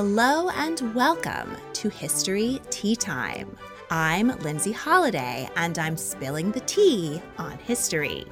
Hello and welcome to History Tea Time. I'm Lindsay Holiday and I'm spilling the tea on history.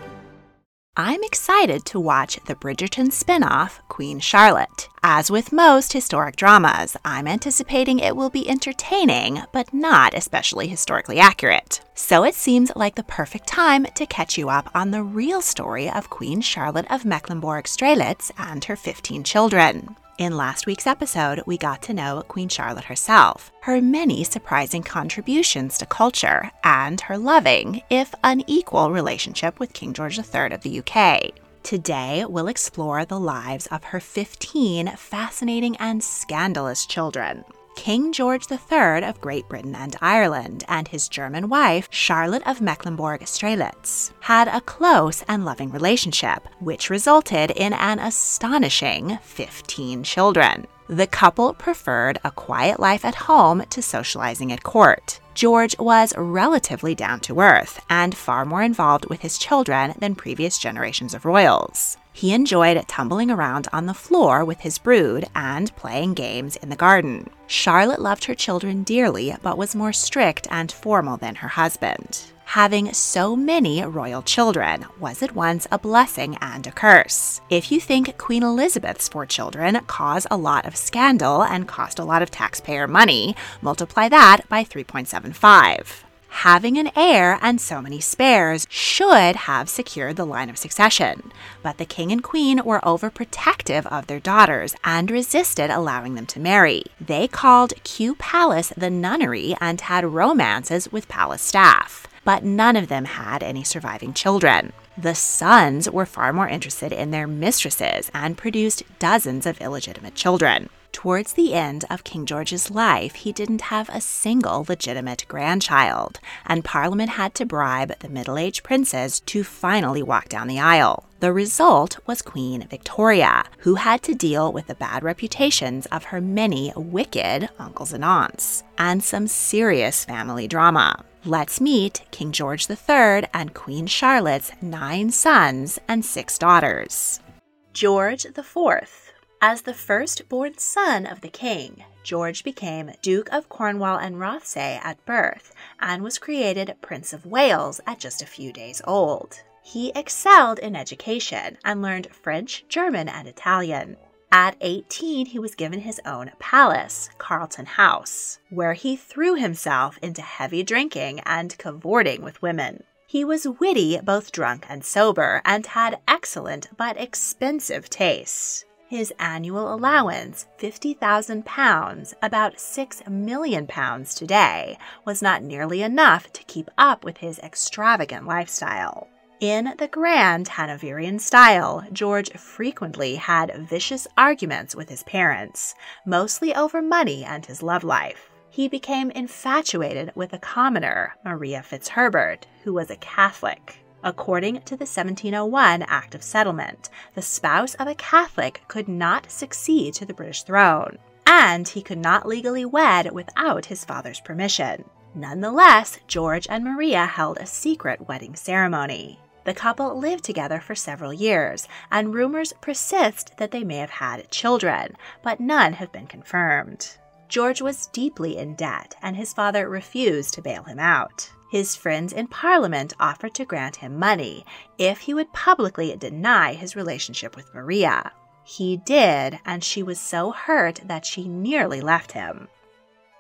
I'm excited to watch the Bridgerton spin off, Queen Charlotte. As with most historic dramas, I'm anticipating it will be entertaining, but not especially historically accurate. So it seems like the perfect time to catch you up on the real story of Queen Charlotte of Mecklenburg Strelitz and her 15 children. In last week's episode, we got to know Queen Charlotte herself, her many surprising contributions to culture, and her loving, if unequal, relationship with King George III of the UK. Today, we'll explore the lives of her 15 fascinating and scandalous children. King George III of Great Britain and Ireland and his German wife, Charlotte of Mecklenburg Strelitz, had a close and loving relationship, which resulted in an astonishing 15 children. The couple preferred a quiet life at home to socializing at court. George was relatively down to earth and far more involved with his children than previous generations of royals. He enjoyed tumbling around on the floor with his brood and playing games in the garden. Charlotte loved her children dearly, but was more strict and formal than her husband. Having so many royal children was at once a blessing and a curse. If you think Queen Elizabeth's four children caused a lot of scandal and cost a lot of taxpayer money, multiply that by 3.75 having an heir and so many spares should have secured the line of succession. But the king and queen were overprotective of their daughters and resisted allowing them to marry. They called Kew Palace the nunnery and had romances with palace staff. But none of them had any surviving children. The sons were far more interested in their mistresses and produced dozens of illegitimate children. Towards the end of King George's life, he didn't have a single legitimate grandchild, and Parliament had to bribe the middle aged princes to finally walk down the aisle. The result was Queen Victoria, who had to deal with the bad reputations of her many wicked uncles and aunts, and some serious family drama. Let's meet King George III and Queen Charlotte's nine sons and six daughters. George IV as the firstborn son of the king, George became Duke of Cornwall and Rothesay at birth and was created Prince of Wales at just a few days old. He excelled in education and learned French, German, and Italian. At 18, he was given his own palace, Carlton House, where he threw himself into heavy drinking and cavorting with women. He was witty, both drunk and sober, and had excellent but expensive tastes. His annual allowance, £50,000, about £6 million today, was not nearly enough to keep up with his extravagant lifestyle. In the grand Hanoverian style, George frequently had vicious arguments with his parents, mostly over money and his love life. He became infatuated with a commoner, Maria Fitzherbert, who was a Catholic. According to the 1701 Act of Settlement, the spouse of a Catholic could not succeed to the British throne, and he could not legally wed without his father's permission. Nonetheless, George and Maria held a secret wedding ceremony. The couple lived together for several years, and rumors persist that they may have had children, but none have been confirmed. George was deeply in debt, and his father refused to bail him out. His friends in Parliament offered to grant him money if he would publicly deny his relationship with Maria. He did, and she was so hurt that she nearly left him.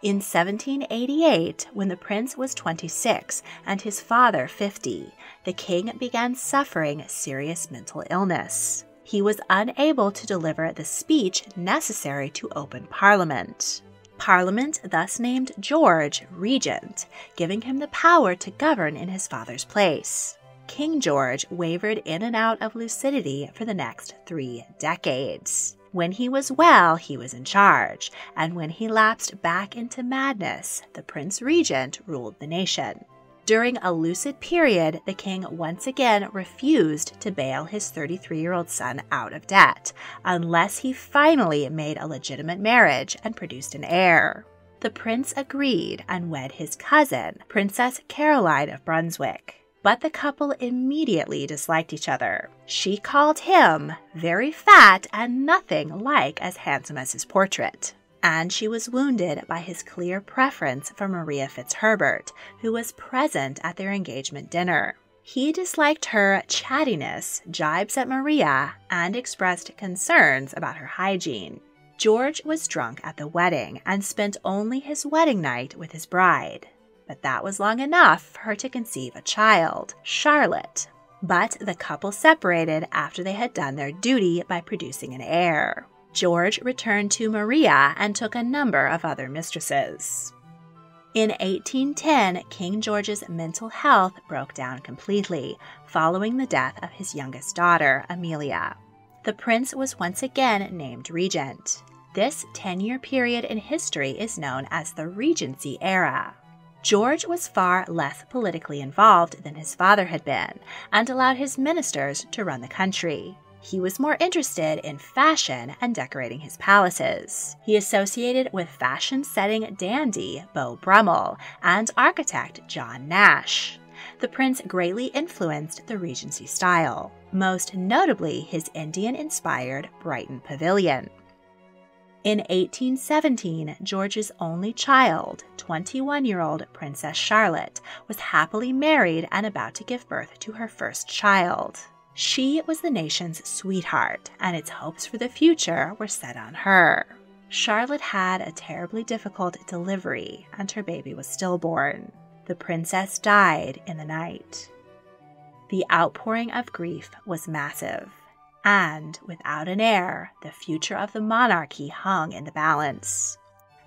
In 1788, when the prince was 26 and his father 50, the king began suffering serious mental illness. He was unable to deliver the speech necessary to open parliament. Parliament thus named George regent, giving him the power to govern in his father's place. King George wavered in and out of lucidity for the next three decades. When he was well, he was in charge, and when he lapsed back into madness, the Prince Regent ruled the nation. During a lucid period, the king once again refused to bail his 33 year old son out of debt unless he finally made a legitimate marriage and produced an heir. The prince agreed and wed his cousin, Princess Caroline of Brunswick. But the couple immediately disliked each other. She called him very fat and nothing like as handsome as his portrait and she was wounded by his clear preference for Maria Fitzherbert, who was present at their engagement dinner. He disliked her chattiness, jibes at Maria, and expressed concerns about her hygiene. George was drunk at the wedding and spent only his wedding night with his bride. But that was long enough for her to conceive a child, Charlotte. But the couple separated after they had done their duty by producing an heir. George returned to Maria and took a number of other mistresses. In 1810, King George's mental health broke down completely following the death of his youngest daughter, Amelia. The prince was once again named regent. This 10 year period in history is known as the Regency era. George was far less politically involved than his father had been and allowed his ministers to run the country he was more interested in fashion and decorating his palaces. He associated with fashion setting dandy Beau Brummell and architect John Nash. The prince greatly influenced the Regency style, most notably his Indian inspired Brighton Pavilion. In 1817, George's only child, 21 year old Princess Charlotte, was happily married and about to give birth to her first child. She was the nation's sweetheart, and its hopes for the future were set on her. Charlotte had a terribly difficult delivery, and her baby was stillborn. The princess died in the night. The outpouring of grief was massive, and without an heir, the future of the monarchy hung in the balance.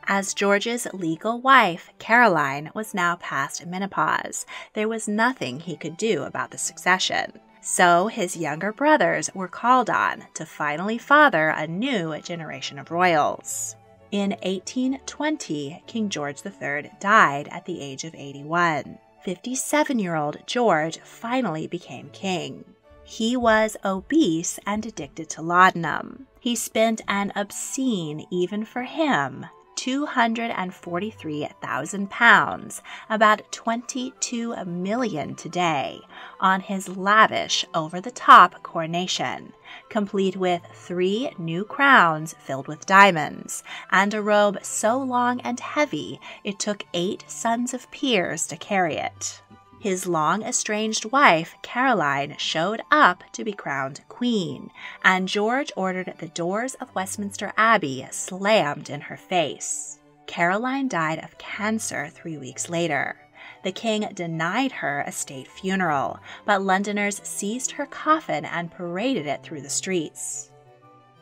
As George's legal wife, Caroline, was now past menopause, there was nothing he could do about the succession. So his younger brothers were called on to finally father a new generation of royals. In 1820, King George III died at the age of 81. 57 year old George finally became king. He was obese and addicted to laudanum. He spent an obscene, even for him, £243,000, about 22 million today, on his lavish over-the-top coronation, complete with three new crowns filled with diamonds, and a robe so long and heavy it took eight sons of peers to carry it. His long estranged wife, Caroline, showed up to be crowned queen, and George ordered the doors of Westminster Abbey slammed in her face. Caroline died of cancer three weeks later. The king denied her a state funeral, but Londoners seized her coffin and paraded it through the streets.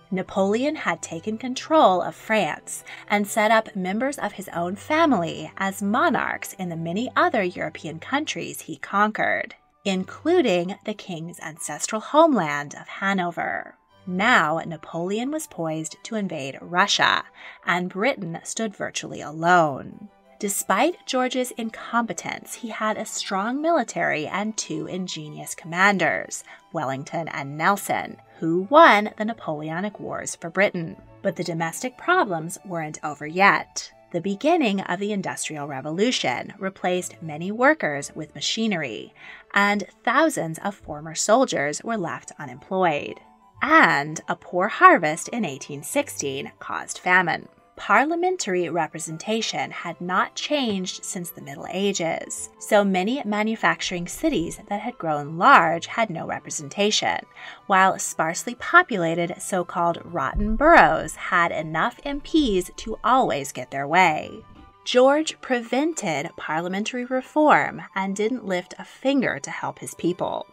Napoleon had taken control of France and set up members of his own family as monarchs in the many other European countries he conquered, including the king's ancestral homeland of Hanover. Now Napoleon was poised to invade Russia, and Britain stood virtually alone. Despite George's incompetence, he had a strong military and two ingenious commanders, Wellington and Nelson, who won the Napoleonic Wars for Britain. But the domestic problems weren't over yet. The beginning of the Industrial Revolution replaced many workers with machinery, and thousands of former soldiers were left unemployed. And a poor harvest in 1816 caused famine parliamentary representation had not changed since the Middle Ages, so many manufacturing cities that had grown large had no representation, while sparsely populated so called rotten boroughs had enough MPs to always get their way. George prevented parliamentary reform and didn't lift a finger to help his people.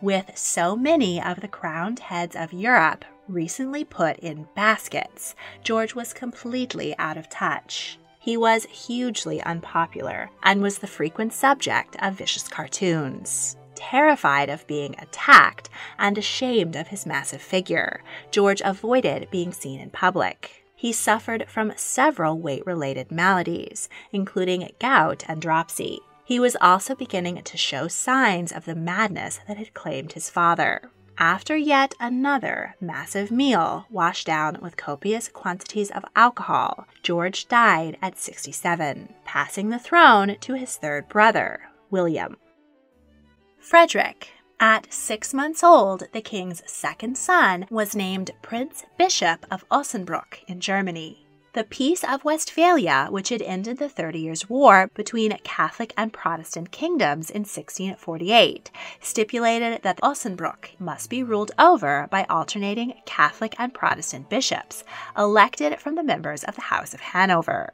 With so many of the crowned heads of Europe recently put in baskets, George was completely out of touch. He was hugely unpopular and was the frequent subject of vicious cartoons. Terrified of being attacked and ashamed of his massive figure, George avoided being seen in public. He suffered from several weight related maladies, including gout and dropsy. He was also beginning to show signs of the madness that had claimed his father. After yet another massive meal washed down with copious quantities of alcohol, George died at 67, passing the throne to his third brother, William. Frederick. At six months old, the king's second son was named Prince Bishop of Osnabrück in Germany. The Peace of Westphalia, which had ended the Thirty Years' War between Catholic and Protestant kingdoms in 1648, stipulated that Osnabrück must be ruled over by alternating Catholic and Protestant bishops, elected from the members of the House of Hanover.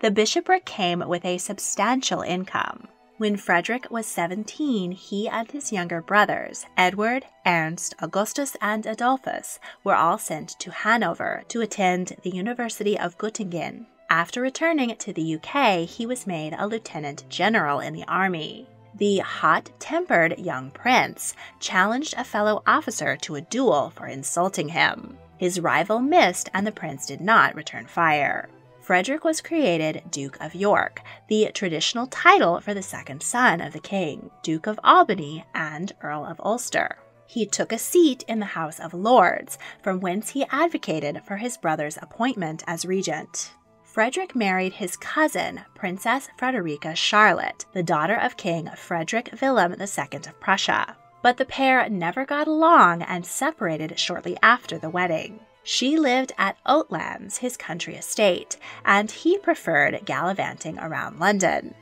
The bishopric came with a substantial income. When Frederick was 17, he and his younger brothers, Edward, Ernst, Augustus, and Adolphus, were all sent to Hanover to attend the University of Göttingen. After returning to the UK, he was made a lieutenant general in the army. The hot tempered young prince challenged a fellow officer to a duel for insulting him. His rival missed, and the prince did not return fire. Frederick was created Duke of York, the traditional title for the second son of the king, Duke of Albany and Earl of Ulster. He took a seat in the House of Lords, from whence he advocated for his brother's appointment as regent. Frederick married his cousin, Princess Frederica Charlotte, the daughter of King Frederick William II of Prussia. But the pair never got along and separated shortly after the wedding. She lived at Oatlands, his country estate, and he preferred gallivanting around London.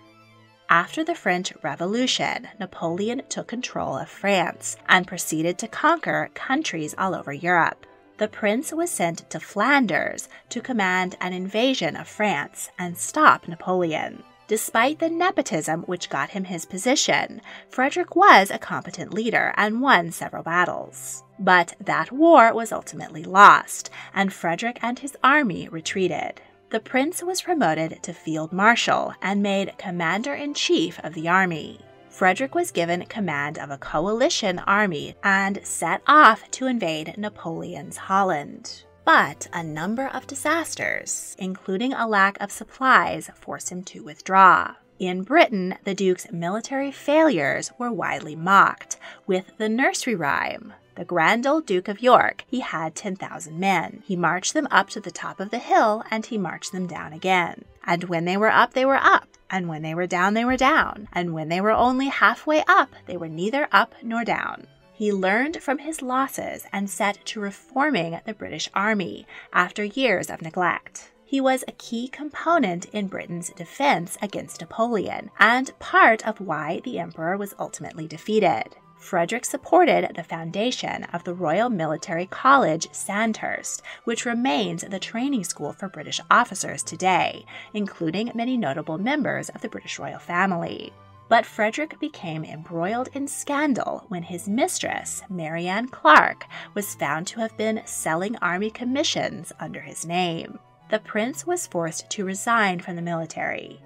After the French Revolution, Napoleon took control of France and proceeded to conquer countries all over Europe. The prince was sent to Flanders to command an invasion of France and stop Napoleon. Despite the nepotism which got him his position, Frederick was a competent leader and won several battles. But that war was ultimately lost, and Frederick and his army retreated. The prince was promoted to field marshal and made commander in chief of the army. Frederick was given command of a coalition army and set off to invade Napoleon's Holland. But a number of disasters, including a lack of supplies, forced him to withdraw. In Britain, the Duke's military failures were widely mocked, with the nursery rhyme the grand old Duke of York, he had 10,000 men. He marched them up to the top of the hill and he marched them down again. And when they were up, they were up. And when they were down, they were down. And when they were only halfway up, they were neither up nor down. He learned from his losses and set to reforming the British Army after years of neglect. He was a key component in Britain's defense against Napoleon and part of why the emperor was ultimately defeated. Frederick supported the foundation of the Royal Military College, Sandhurst, which remains the training school for British officers today, including many notable members of the British royal family. But Frederick became embroiled in scandal when his mistress, Marianne Clark, was found to have been selling army commissions under his name. The prince was forced to resign from the military.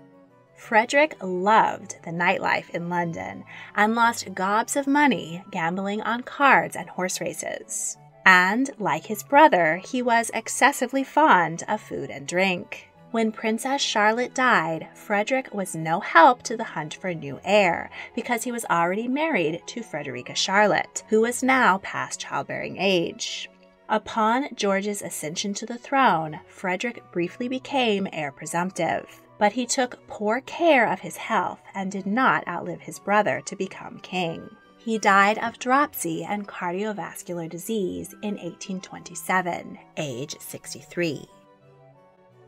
Frederick loved the nightlife in London and lost gobs of money gambling on cards and horse races. And, like his brother, he was excessively fond of food and drink. When Princess Charlotte died, Frederick was no help to the hunt for a new heir because he was already married to Frederica Charlotte, who was now past childbearing age. Upon George's ascension to the throne, Frederick briefly became heir presumptive, but he took poor care of his health and did not outlive his brother to become king. He died of dropsy and cardiovascular disease in 1827, age 63.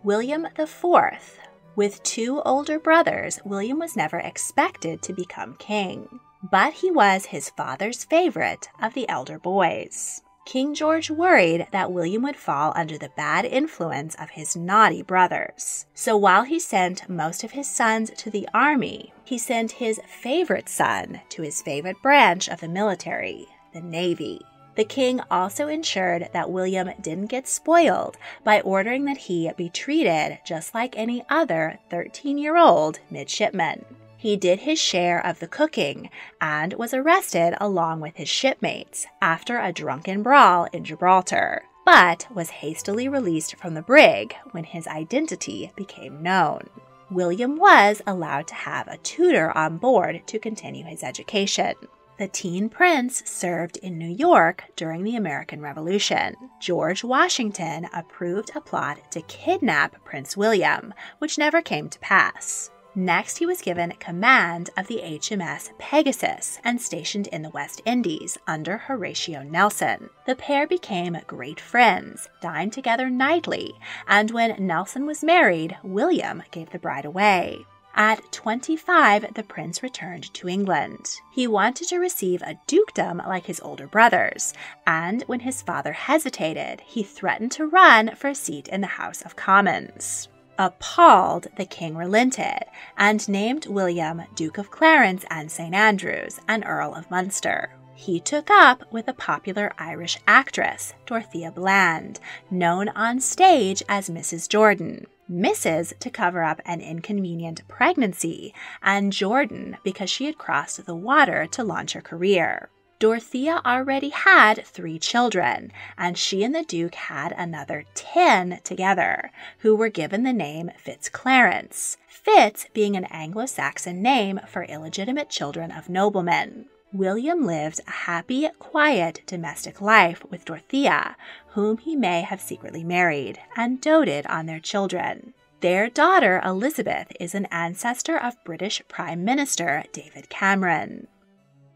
William IV. With two older brothers, William was never expected to become king, but he was his father's favorite of the elder boys. King George worried that William would fall under the bad influence of his naughty brothers. So while he sent most of his sons to the army, he sent his favorite son to his favorite branch of the military, the Navy. The king also ensured that William didn't get spoiled by ordering that he be treated just like any other 13 year old midshipman. He did his share of the cooking and was arrested along with his shipmates after a drunken brawl in Gibraltar, but was hastily released from the brig when his identity became known. William was allowed to have a tutor on board to continue his education. The teen prince served in New York during the American Revolution. George Washington approved a plot to kidnap Prince William, which never came to pass. Next, he was given command of the HMS Pegasus and stationed in the West Indies under Horatio Nelson. The pair became great friends, dined together nightly, and when Nelson was married, William gave the bride away. At 25, the prince returned to England. He wanted to receive a dukedom like his older brothers, and when his father hesitated, he threatened to run for a seat in the House of Commons. Appalled, the king relented and named William Duke of Clarence and St. Andrews and Earl of Munster. He took up with a popular Irish actress, Dorothea Bland, known on stage as Mrs. Jordan. Mrs. to cover up an inconvenient pregnancy, and Jordan because she had crossed the water to launch her career. Dorothea already had three children, and she and the Duke had another ten together, who were given the name Fitzclarence, Fitz being an Anglo Saxon name for illegitimate children of noblemen. William lived a happy, quiet domestic life with Dorothea, whom he may have secretly married, and doted on their children. Their daughter Elizabeth is an ancestor of British Prime Minister David Cameron.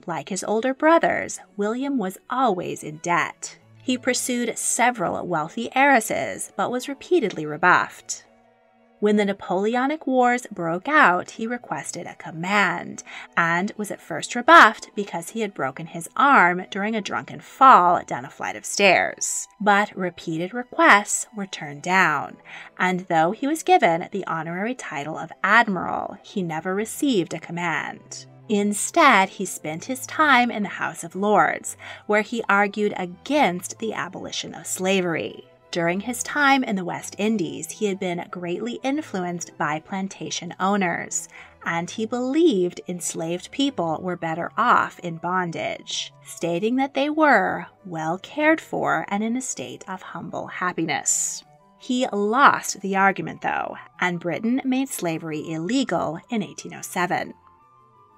Like his older brothers, William was always in debt. He pursued several wealthy heiresses, but was repeatedly rebuffed. When the Napoleonic Wars broke out, he requested a command and was at first rebuffed because he had broken his arm during a drunken fall down a flight of stairs. But repeated requests were turned down, and though he was given the honorary title of admiral, he never received a command. Instead, he spent his time in the House of Lords, where he argued against the abolition of slavery. During his time in the West Indies, he had been greatly influenced by plantation owners, and he believed enslaved people were better off in bondage, stating that they were well cared for and in a state of humble happiness. He lost the argument, though, and Britain made slavery illegal in 1807.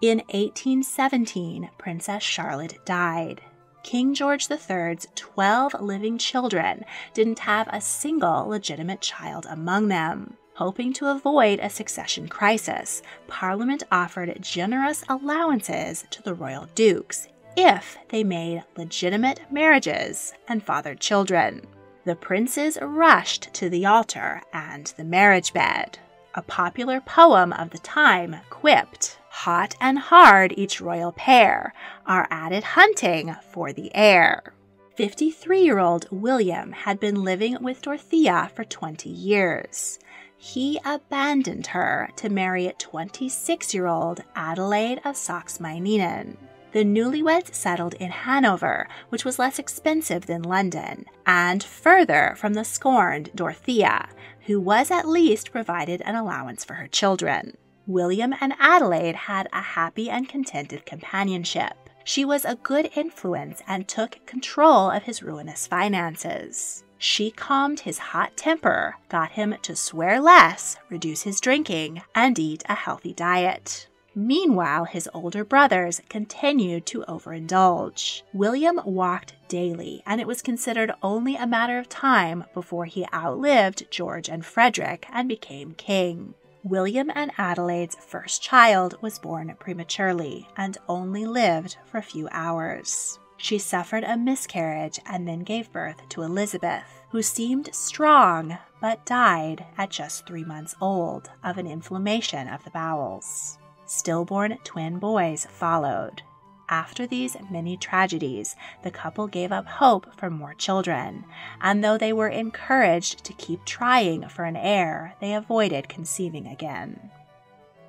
In 1817, Princess Charlotte died. King George III's 12 living children didn't have a single legitimate child among them. Hoping to avoid a succession crisis, Parliament offered generous allowances to the royal dukes if they made legitimate marriages and fathered children. The princes rushed to the altar and the marriage bed. A popular poem of the time quipped, hot and hard each royal pair are it hunting for the heir. 53 year old William had been living with Dorothea for 20 years. He abandoned her to marry 26 year old Adelaide of Saxe Meiningen. The newlyweds settled in Hanover, which was less expensive than London, and further from the scorned Dorothea, who was at least provided an allowance for her children. William and Adelaide had a happy and contented companionship. She was a good influence and took control of his ruinous finances. She calmed his hot temper, got him to swear less, reduce his drinking, and eat a healthy diet. Meanwhile, his older brothers continued to overindulge. William walked daily, and it was considered only a matter of time before he outlived George and Frederick and became king. William and Adelaide's first child was born prematurely and only lived for a few hours. She suffered a miscarriage and then gave birth to Elizabeth, who seemed strong but died at just three months old of an inflammation of the bowels. Stillborn twin boys followed, after these many tragedies, the couple gave up hope for more children, and though they were encouraged to keep trying for an heir, they avoided conceiving again.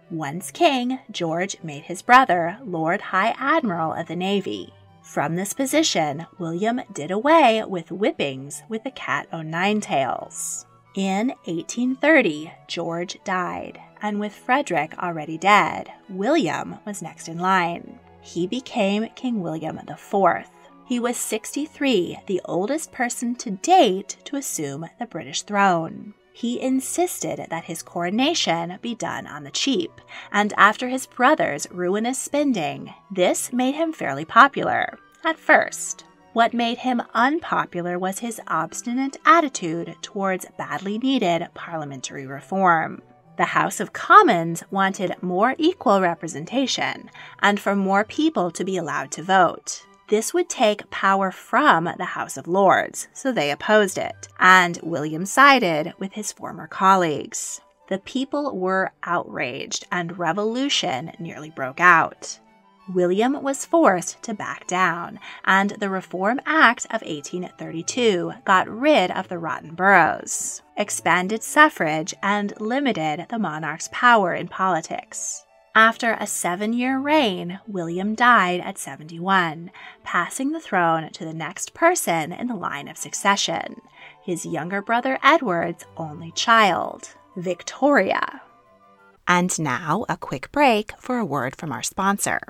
Once king, George made his brother Lord High Admiral of the Navy. From this position, William did away with whippings with the cat o' nine tails. In 1830, George died, and with Frederick already dead, William was next in line. He became King William IV. He was 63, the oldest person to date to assume the British throne. He insisted that his coronation be done on the cheap, and after his brother's ruinous spending, this made him fairly popular at first. What made him unpopular was his obstinate attitude towards badly needed parliamentary reform. The House of Commons wanted more equal representation and for more people to be allowed to vote. This would take power from the House of Lords, so they opposed it, and William sided with his former colleagues. The people were outraged, and revolution nearly broke out. William was forced to back down, and the Reform Act of 1832 got rid of the rotten boroughs, expanded suffrage, and limited the monarch's power in politics. After a seven year reign, William died at 71, passing the throne to the next person in the line of succession, his younger brother Edward's only child, Victoria. And now, a quick break for a word from our sponsor.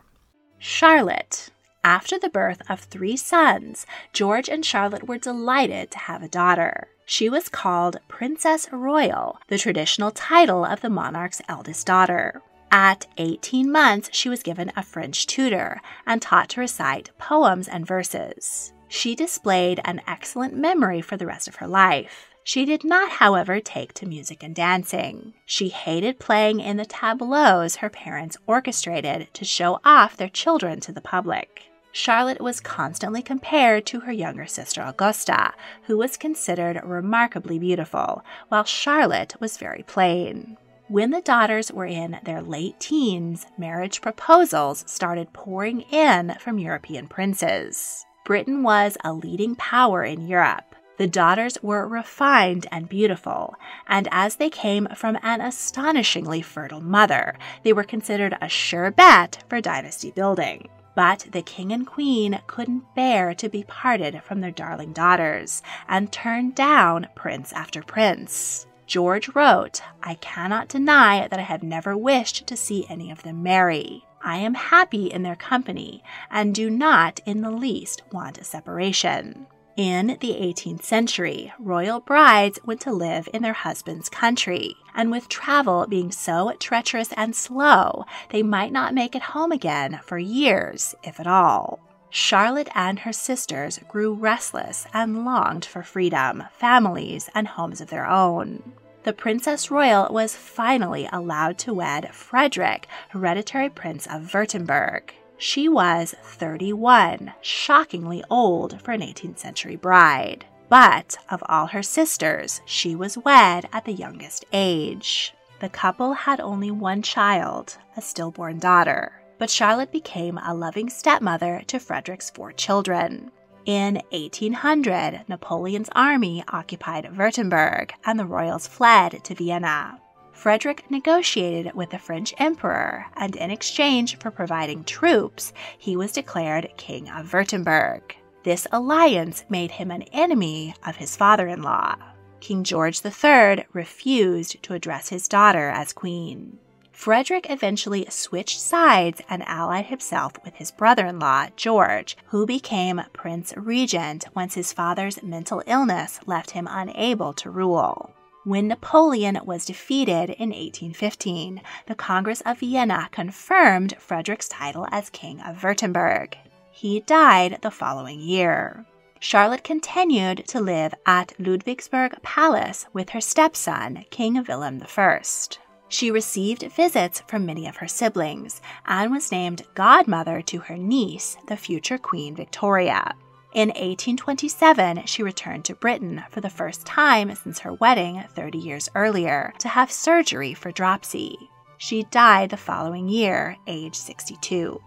Charlotte. After the birth of three sons, George and Charlotte were delighted to have a daughter. She was called Princess Royal, the traditional title of the monarch's eldest daughter. At 18 months, she was given a French tutor and taught to recite poems and verses. She displayed an excellent memory for the rest of her life. She did not, however, take to music and dancing. She hated playing in the tableaus her parents orchestrated to show off their children to the public. Charlotte was constantly compared to her younger sister Augusta, who was considered remarkably beautiful, while Charlotte was very plain. When the daughters were in their late teens, marriage proposals started pouring in from European princes. Britain was a leading power in Europe. The daughters were refined and beautiful, and as they came from an astonishingly fertile mother, they were considered a sure bet for dynasty building. But the king and queen couldn't bear to be parted from their darling daughters and turned down prince after prince. George wrote, I cannot deny that I have never wished to see any of them marry. I am happy in their company and do not in the least want a separation. In the 18th century, royal brides went to live in their husband's country, and with travel being so treacherous and slow, they might not make it home again for years, if at all. Charlotte and her sisters grew restless and longed for freedom, families, and homes of their own. The Princess Royal was finally allowed to wed Frederick, hereditary Prince of Württemberg. She was 31, shockingly old for an 18th century bride. But of all her sisters, she was wed at the youngest age. The couple had only one child, a stillborn daughter, but Charlotte became a loving stepmother to Frederick's four children. In 1800, Napoleon's army occupied Württemberg and the royals fled to Vienna. Frederick negotiated with the French emperor, and in exchange for providing troops, he was declared King of Württemberg. This alliance made him an enemy of his father in law. King George III refused to address his daughter as queen. Frederick eventually switched sides and allied himself with his brother in law, George, who became Prince Regent once his father's mental illness left him unable to rule. When Napoleon was defeated in 1815, the Congress of Vienna confirmed Frederick's title as King of Württemberg. He died the following year. Charlotte continued to live at Ludwigsburg Palace with her stepson, King William I. She received visits from many of her siblings and was named godmother to her niece, the future Queen Victoria. In 1827, she returned to Britain for the first time since her wedding 30 years earlier to have surgery for dropsy. She died the following year, age 62.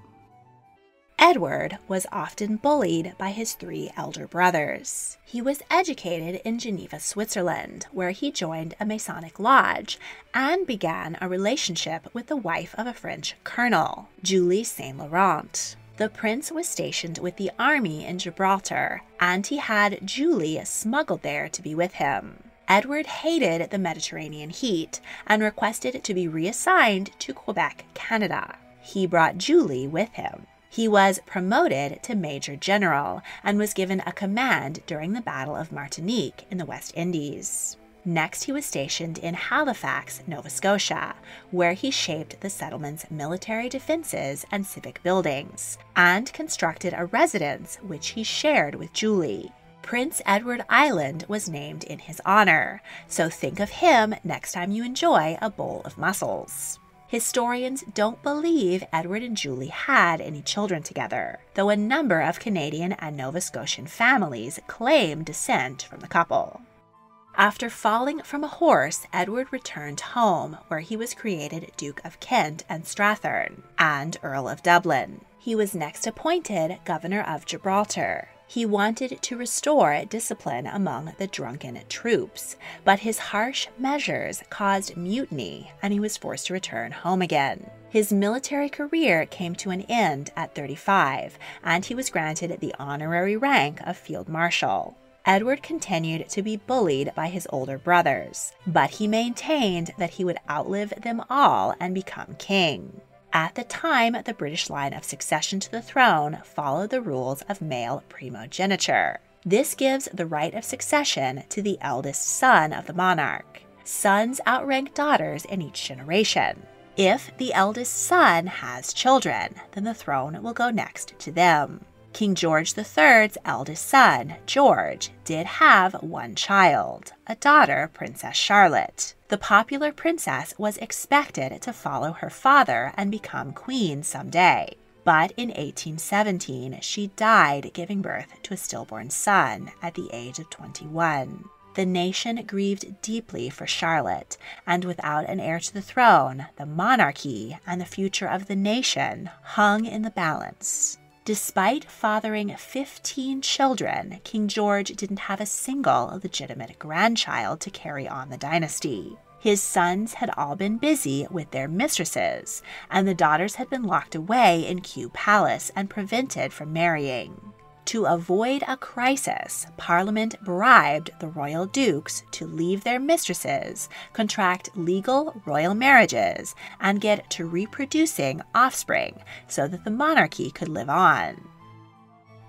Edward was often bullied by his three elder brothers. He was educated in Geneva, Switzerland, where he joined a Masonic lodge and began a relationship with the wife of a French colonel, Julie Saint Laurent. The prince was stationed with the army in Gibraltar, and he had Julie smuggled there to be with him. Edward hated the Mediterranean heat and requested to be reassigned to Quebec, Canada. He brought Julie with him. He was promoted to Major General and was given a command during the Battle of Martinique in the West Indies. Next, he was stationed in Halifax, Nova Scotia, where he shaped the settlement's military defenses and civic buildings, and constructed a residence which he shared with Julie. Prince Edward Island was named in his honor, so think of him next time you enjoy a bowl of mussels. Historians don't believe Edward and Julie had any children together, though a number of Canadian and Nova Scotian families claim descent from the couple. After falling from a horse, Edward returned home, where he was created Duke of Kent and Strathearn, and Earl of Dublin. He was next appointed Governor of Gibraltar. He wanted to restore discipline among the drunken troops, but his harsh measures caused mutiny and he was forced to return home again. His military career came to an end at 35, and he was granted the honorary rank of Field Marshal. Edward continued to be bullied by his older brothers, but he maintained that he would outlive them all and become king. At the time, the British line of succession to the throne followed the rules of male primogeniture. This gives the right of succession to the eldest son of the monarch. Sons outrank daughters in each generation. If the eldest son has children, then the throne will go next to them. King George III's eldest son, George, did have one child, a daughter, Princess Charlotte. The popular princess was expected to follow her father and become queen someday. But in 1817, she died giving birth to a stillborn son at the age of 21. The nation grieved deeply for Charlotte, and without an heir to the throne, the monarchy and the future of the nation hung in the balance. Despite fathering 15 children, King George didn't have a single legitimate grandchild to carry on the dynasty. His sons had all been busy with their mistresses, and the daughters had been locked away in Kew Palace and prevented from marrying. To avoid a crisis, Parliament bribed the royal dukes to leave their mistresses, contract legal royal marriages, and get to reproducing offspring so that the monarchy could live on.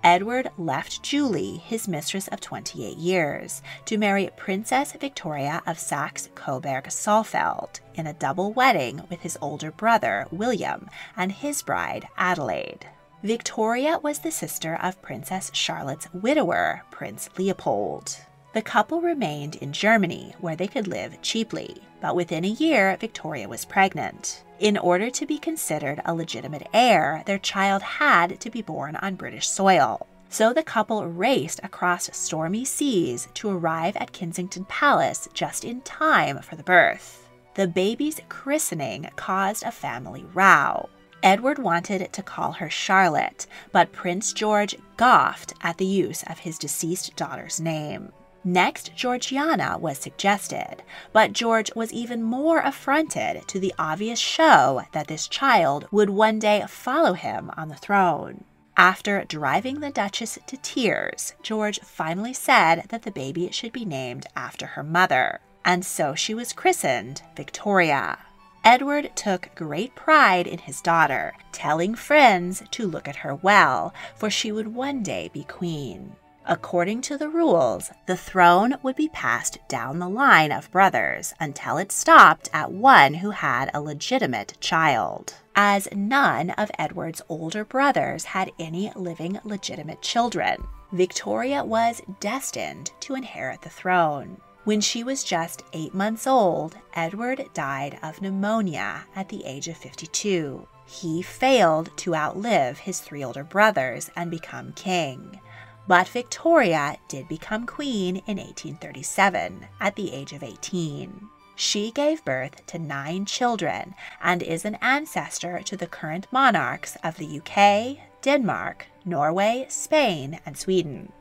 Edward left Julie, his mistress of 28 years, to marry Princess Victoria of Saxe Coburg Saalfeld in a double wedding with his older brother, William, and his bride, Adelaide. Victoria was the sister of Princess Charlotte's widower, Prince Leopold. The couple remained in Germany, where they could live cheaply, but within a year, Victoria was pregnant. In order to be considered a legitimate heir, their child had to be born on British soil. So the couple raced across stormy seas to arrive at Kensington Palace just in time for the birth. The baby's christening caused a family row. Edward wanted to call her Charlotte, but Prince George scoffed at the use of his deceased daughter's name. Next, Georgiana was suggested, but George was even more affronted to the obvious show that this child would one day follow him on the throne. After driving the Duchess to tears, George finally said that the baby should be named after her mother, and so she was christened Victoria. Edward took great pride in his daughter, telling friends to look at her well, for she would one day be queen. According to the rules, the throne would be passed down the line of brothers until it stopped at one who had a legitimate child. As none of Edward's older brothers had any living legitimate children, Victoria was destined to inherit the throne. When she was just eight months old, Edward died of pneumonia at the age of 52. He failed to outlive his three older brothers and become king. But Victoria did become queen in 1837 at the age of 18. She gave birth to nine children and is an ancestor to the current monarchs of the UK, Denmark, Norway, Spain, and Sweden.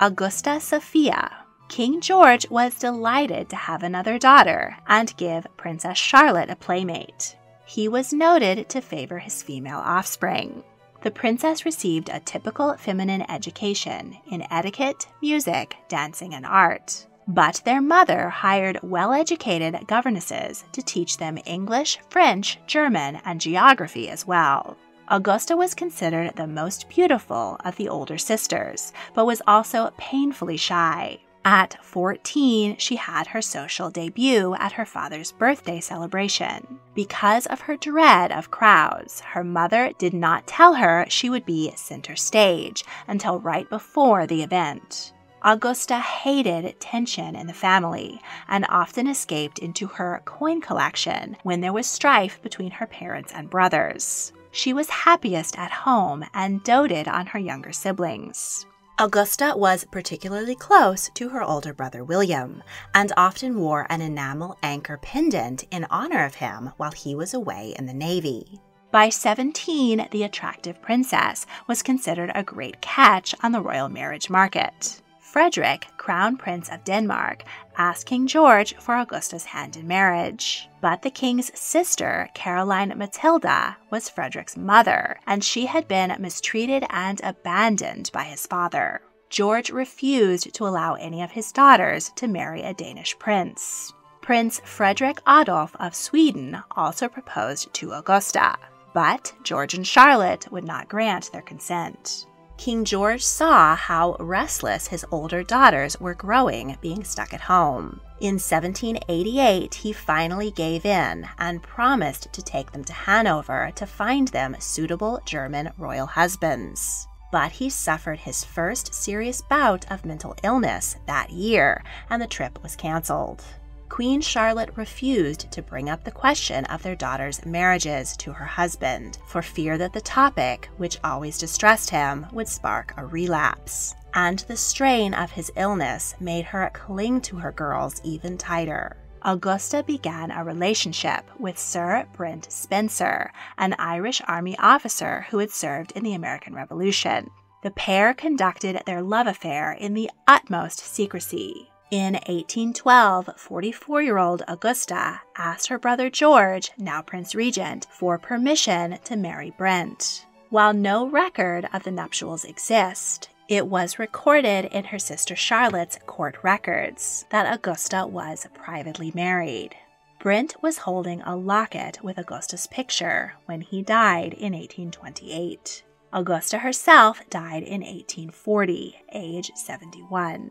Augusta Sophia King George was delighted to have another daughter and give Princess Charlotte a playmate. He was noted to favor his female offspring. The princess received a typical feminine education in etiquette, music, dancing, and art. But their mother hired well educated governesses to teach them English, French, German, and geography as well. Augusta was considered the most beautiful of the older sisters, but was also painfully shy. At 14, she had her social debut at her father's birthday celebration. Because of her dread of crowds, her mother did not tell her she would be center stage until right before the event. Augusta hated tension in the family and often escaped into her coin collection when there was strife between her parents and brothers. She was happiest at home and doted on her younger siblings. Augusta was particularly close to her older brother William and often wore an enamel anchor pendant in honor of him while he was away in the Navy. By 17, the attractive princess was considered a great catch on the royal marriage market. Frederick, Crown Prince of Denmark, asked King George for Augusta's hand in marriage. But the king's sister, Caroline Matilda, was Frederick's mother, and she had been mistreated and abandoned by his father. George refused to allow any of his daughters to marry a Danish prince. Prince Frederick Adolf of Sweden also proposed to Augusta, but George and Charlotte would not grant their consent. King George saw how restless his older daughters were growing being stuck at home. In 1788, he finally gave in and promised to take them to Hanover to find them suitable German royal husbands. But he suffered his first serious bout of mental illness that year, and the trip was cancelled. Queen Charlotte refused to bring up the question of their daughters' marriages to her husband for fear that the topic, which always distressed him, would spark a relapse. And the strain of his illness made her cling to her girls even tighter. Augusta began a relationship with Sir Brent Spencer, an Irish Army officer who had served in the American Revolution. The pair conducted their love affair in the utmost secrecy, in 1812, 44 year old Augusta asked her brother George, now Prince Regent, for permission to marry Brent. While no record of the nuptials exists, it was recorded in her sister Charlotte's court records that Augusta was privately married. Brent was holding a locket with Augusta's picture when he died in 1828. Augusta herself died in 1840, age 71.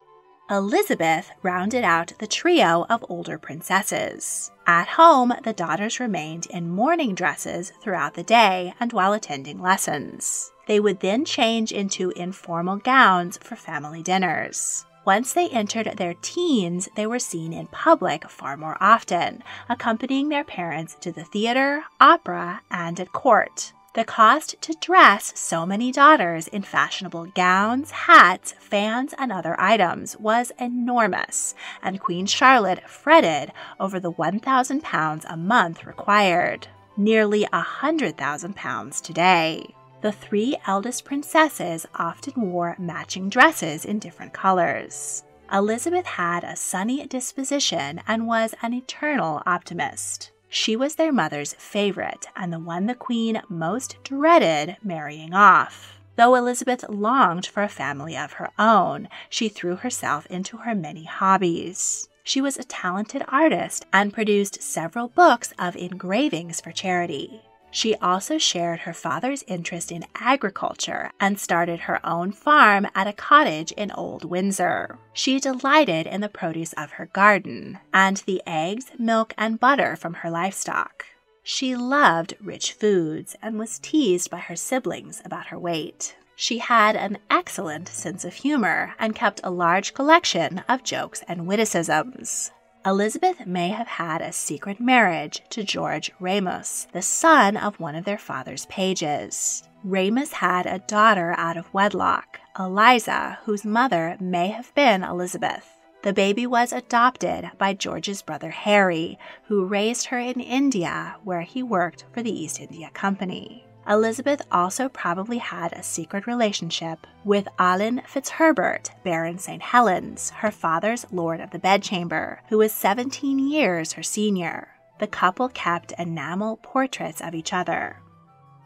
Elizabeth rounded out the trio of older princesses. At home, the daughters remained in morning dresses throughout the day and while attending lessons. They would then change into informal gowns for family dinners. Once they entered their teens, they were seen in public far more often, accompanying their parents to the theater, opera, and at court. The cost to dress so many daughters in fashionable gowns, hats, fans, and other items was enormous, and Queen Charlotte fretted over the £1,000 a month required, nearly £100,000 today. The three eldest princesses often wore matching dresses in different colors. Elizabeth had a sunny disposition and was an eternal optimist. She was their mother's favorite and the one the queen most dreaded marrying off. Though Elizabeth longed for a family of her own, she threw herself into her many hobbies. She was a talented artist and produced several books of engravings for charity. She also shared her father's interest in agriculture and started her own farm at a cottage in Old Windsor. She delighted in the produce of her garden and the eggs, milk, and butter from her livestock. She loved rich foods and was teased by her siblings about her weight. She had an excellent sense of humor and kept a large collection of jokes and witticisms. Elizabeth may have had a secret marriage to George Ramus, the son of one of their father's pages. Ramus had a daughter out of wedlock, Eliza, whose mother may have been Elizabeth. The baby was adopted by George's brother Harry, who raised her in India, where he worked for the East India Company. Elizabeth also probably had a secret relationship with Alleyne Fitzherbert, Baron St. Helens, her father's Lord of the Bedchamber, who was 17 years her senior. The couple kept enamel portraits of each other.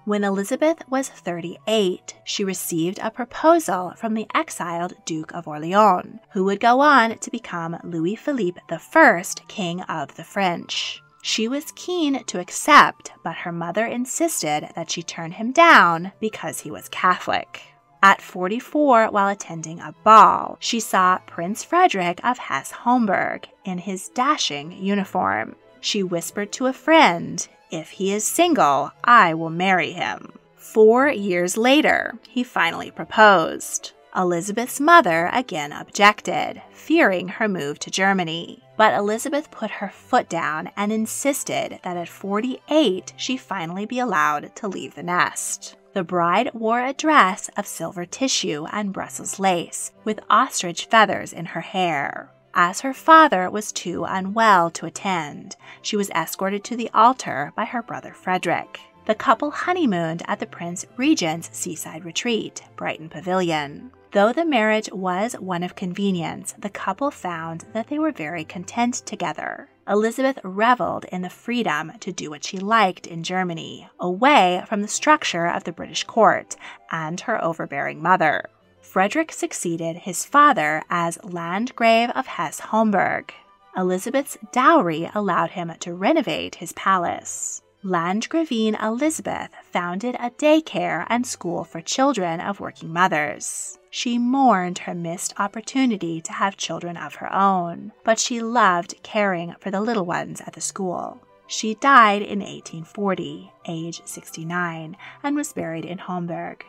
When Elizabeth was 38, she received a proposal from the exiled Duke of Orleans, who would go on to become Louis Philippe I, King of the French. She was keen to accept, but her mother insisted that she turn him down because he was Catholic. At 44, while attending a ball, she saw Prince Frederick of Hesse Homburg in his dashing uniform. She whispered to a friend, If he is single, I will marry him. Four years later, he finally proposed. Elizabeth's mother again objected, fearing her move to Germany. But Elizabeth put her foot down and insisted that at 48 she finally be allowed to leave the nest. The bride wore a dress of silver tissue and Brussels lace, with ostrich feathers in her hair. As her father was too unwell to attend, she was escorted to the altar by her brother Frederick. The couple honeymooned at the Prince Regent's seaside retreat, Brighton Pavilion. Though the marriage was one of convenience, the couple found that they were very content together. Elizabeth reveled in the freedom to do what she liked in Germany, away from the structure of the British court and her overbearing mother. Frederick succeeded his father as Landgrave of Hesse Homburg. Elizabeth's dowry allowed him to renovate his palace. Landgravine Elizabeth founded a daycare and school for children of working mothers. She mourned her missed opportunity to have children of her own, but she loved caring for the little ones at the school. She died in 1840, age 69, and was buried in Homburg.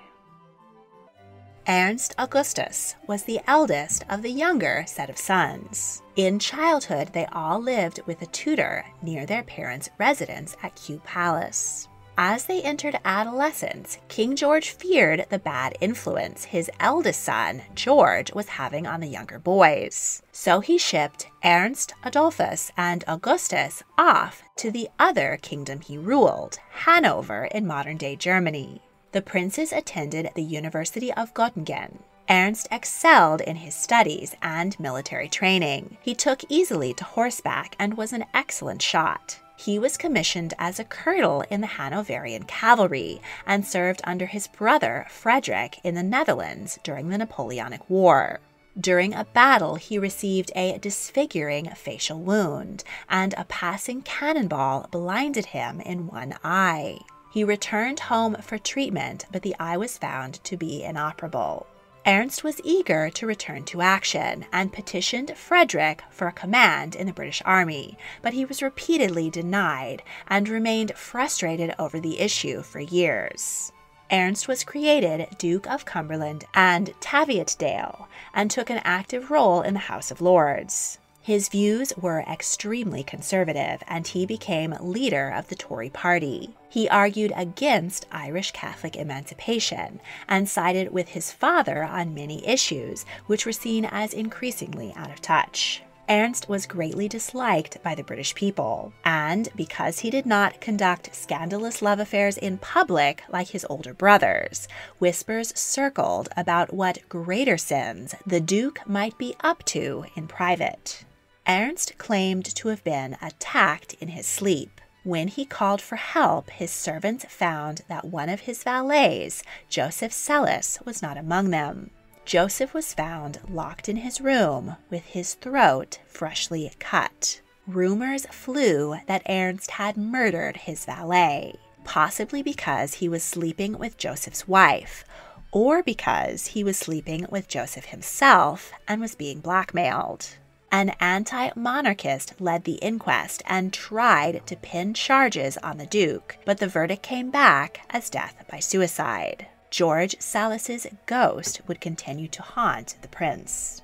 Ernst Augustus was the eldest of the younger set of sons. In childhood, they all lived with a tutor near their parents' residence at Kew Palace. As they entered adolescence, King George feared the bad influence his eldest son, George, was having on the younger boys. So he shipped Ernst Adolphus and Augustus off to the other kingdom he ruled, Hanover in modern day Germany. The princes attended the University of Göttingen. Ernst excelled in his studies and military training. He took easily to horseback and was an excellent shot. He was commissioned as a colonel in the Hanoverian cavalry and served under his brother Frederick in the Netherlands during the Napoleonic War. During a battle, he received a disfiguring facial wound, and a passing cannonball blinded him in one eye. He returned home for treatment, but the eye was found to be inoperable. Ernst was eager to return to action and petitioned Frederick for a command in the British Army, but he was repeatedly denied and remained frustrated over the issue for years. Ernst was created Duke of Cumberland and Teviotdale and took an active role in the House of Lords. His views were extremely conservative, and he became leader of the Tory party. He argued against Irish Catholic emancipation and sided with his father on many issues, which were seen as increasingly out of touch. Ernst was greatly disliked by the British people, and because he did not conduct scandalous love affairs in public like his older brothers, whispers circled about what greater sins the Duke might be up to in private. Ernst claimed to have been attacked in his sleep. When he called for help, his servants found that one of his valets, Joseph Sellis, was not among them. Joseph was found locked in his room with his throat freshly cut. Rumors flew that Ernst had murdered his valet. possibly because he was sleeping with Joseph's wife, or because he was sleeping with Joseph himself and was being blackmailed. An anti monarchist led the inquest and tried to pin charges on the Duke, but the verdict came back as death by suicide. George Salas's ghost would continue to haunt the prince.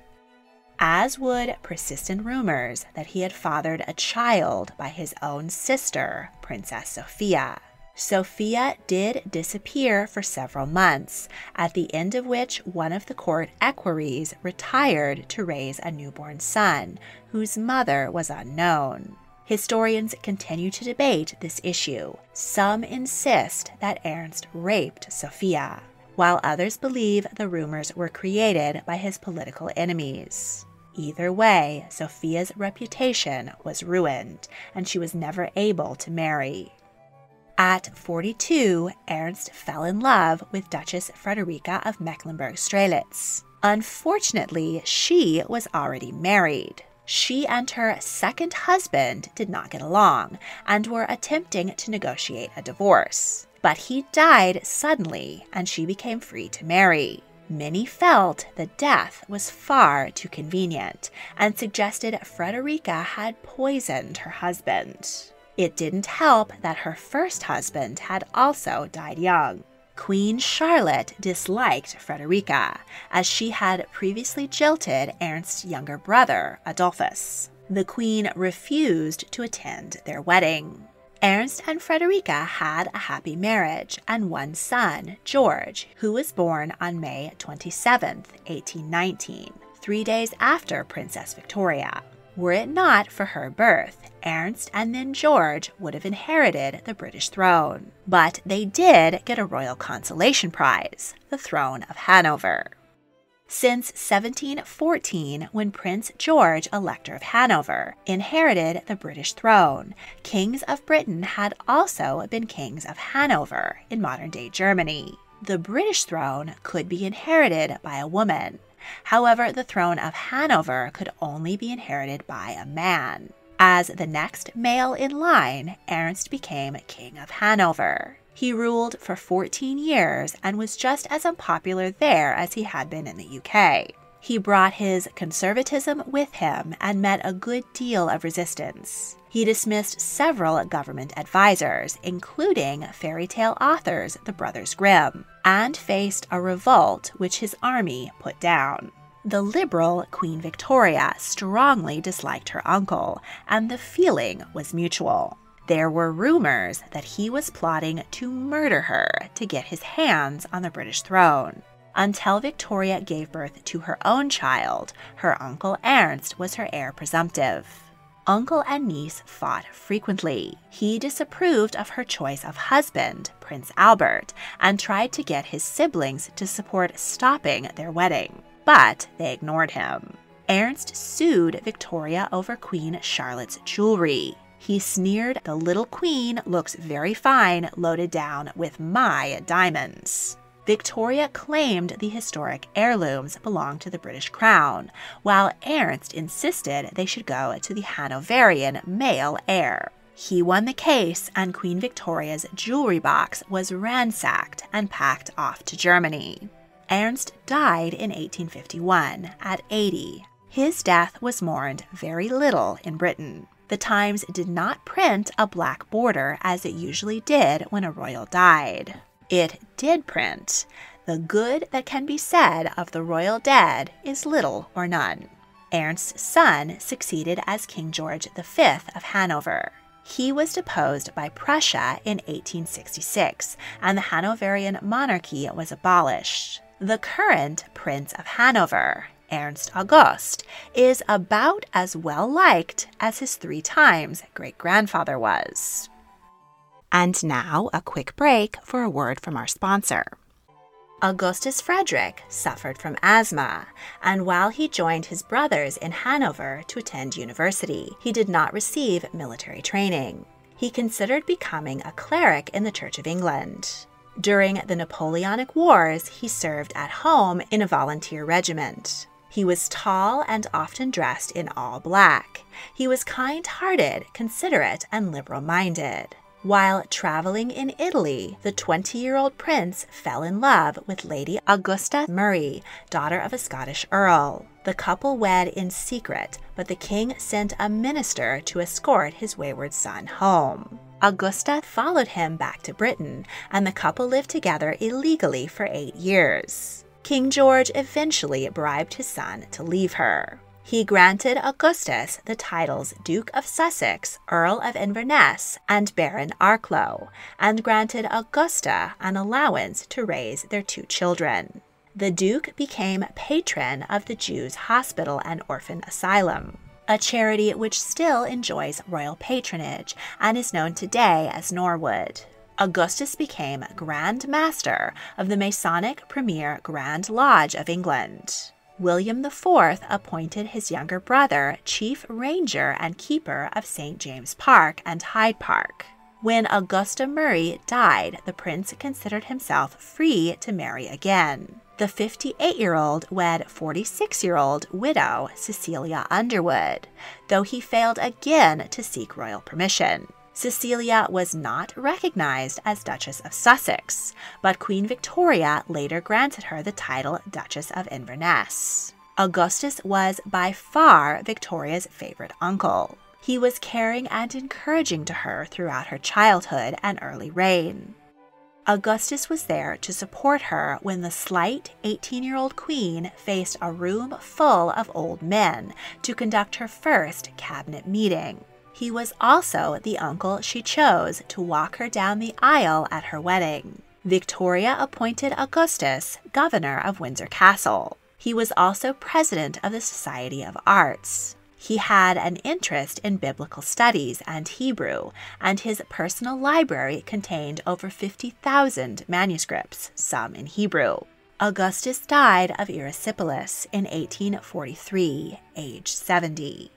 As would persistent rumors that he had fathered a child by his own sister, Princess Sophia. Sophia did disappear for several months, at the end of which one of the court equerries retired to raise a newborn son, whose mother was unknown. Historians continue to debate this issue. Some insist that Ernst raped Sophia, while others believe the rumors were created by his political enemies. Either way, Sophia's reputation was ruined, and she was never able to marry. At 42, Ernst fell in love with Duchess Frederica of Mecklenburg Strelitz. Unfortunately, she was already married. She and her second husband did not get along and were attempting to negotiate a divorce. But he died suddenly and she became free to marry. Many felt the death was far too convenient and suggested Frederica had poisoned her husband. It didn't help that her first husband had also died young. Queen Charlotte disliked Frederica, as she had previously jilted Ernst's younger brother, Adolphus. The queen refused to attend their wedding. Ernst and Frederica had a happy marriage and one son, George, who was born on May 27, 1819, three days after Princess Victoria. Were it not for her birth, Ernst and then George would have inherited the British throne. But they did get a royal consolation prize, the throne of Hanover. Since 1714, when Prince George, Elector of Hanover, inherited the British throne, kings of Britain had also been kings of Hanover in modern day Germany. The British throne could be inherited by a woman, However, the throne of Hanover could only be inherited by a man. As the next male in line, Ernst became King of Hanover. He ruled for 14 years and was just as unpopular there as he had been in the UK. He brought his conservatism with him and met a good deal of resistance. He dismissed several government advisors, including fairy tale authors the Brothers Grimm, and faced a revolt which his army put down. The liberal Queen Victoria strongly disliked her uncle, and the feeling was mutual. There were rumors that he was plotting to murder her to get his hands on the British throne. Until Victoria gave birth to her own child, her uncle Ernst was her heir presumptive. Uncle and niece fought frequently. He disapproved of her choice of husband, Prince Albert, and tried to get his siblings to support stopping their wedding, but they ignored him. Ernst sued Victoria over Queen Charlotte's jewelry. He sneered, The little queen looks very fine loaded down with my diamonds. Victoria claimed the historic heirlooms belonged to the British Crown, while Ernst insisted they should go to the Hanoverian male heir. He won the case, and Queen Victoria's jewelry box was ransacked and packed off to Germany. Ernst died in 1851 at 80. His death was mourned very little in Britain. The Times did not print a black border as it usually did when a royal died. It did print. The good that can be said of the royal dead is little or none. Ernst's son succeeded as King George V of Hanover. He was deposed by Prussia in 1866, and the Hanoverian monarchy was abolished. The current Prince of Hanover, Ernst August, is about as well liked as his three times great grandfather was. And now, a quick break for a word from our sponsor. Augustus Frederick suffered from asthma, and while he joined his brothers in Hanover to attend university, he did not receive military training. He considered becoming a cleric in the Church of England. During the Napoleonic Wars, he served at home in a volunteer regiment. He was tall and often dressed in all black. He was kind hearted, considerate, and liberal minded. While traveling in Italy, the 20 year old prince fell in love with Lady Augusta Murray, daughter of a Scottish earl. The couple wed in secret, but the king sent a minister to escort his wayward son home. Augusta followed him back to Britain, and the couple lived together illegally for eight years. King George eventually bribed his son to leave her. He granted Augustus the titles Duke of Sussex, Earl of Inverness, and Baron Arklow, and granted Augusta an allowance to raise their two children. The Duke became patron of the Jews' Hospital and Orphan Asylum, a charity which still enjoys royal patronage and is known today as Norwood. Augustus became Grand Master of the Masonic Premier Grand Lodge of England. William IV appointed his younger brother Chief Ranger and Keeper of St. James Park and Hyde Park. When Augusta Murray died, the prince considered himself free to marry again. The 58 year old wed 46 year old widow Cecilia Underwood, though he failed again to seek royal permission. Cecilia was not recognized as Duchess of Sussex, but Queen Victoria later granted her the title Duchess of Inverness. Augustus was by far Victoria's favorite uncle. He was caring and encouraging to her throughout her childhood and early reign. Augustus was there to support her when the slight 18 year old queen faced a room full of old men to conduct her first cabinet meeting. He was also the uncle she chose to walk her down the aisle at her wedding. Victoria appointed Augustus governor of Windsor Castle. He was also president of the Society of Arts. He had an interest in biblical studies and Hebrew, and his personal library contained over 50,000 manuscripts, some in Hebrew. Augustus died of erysipelas in 1843, age 70.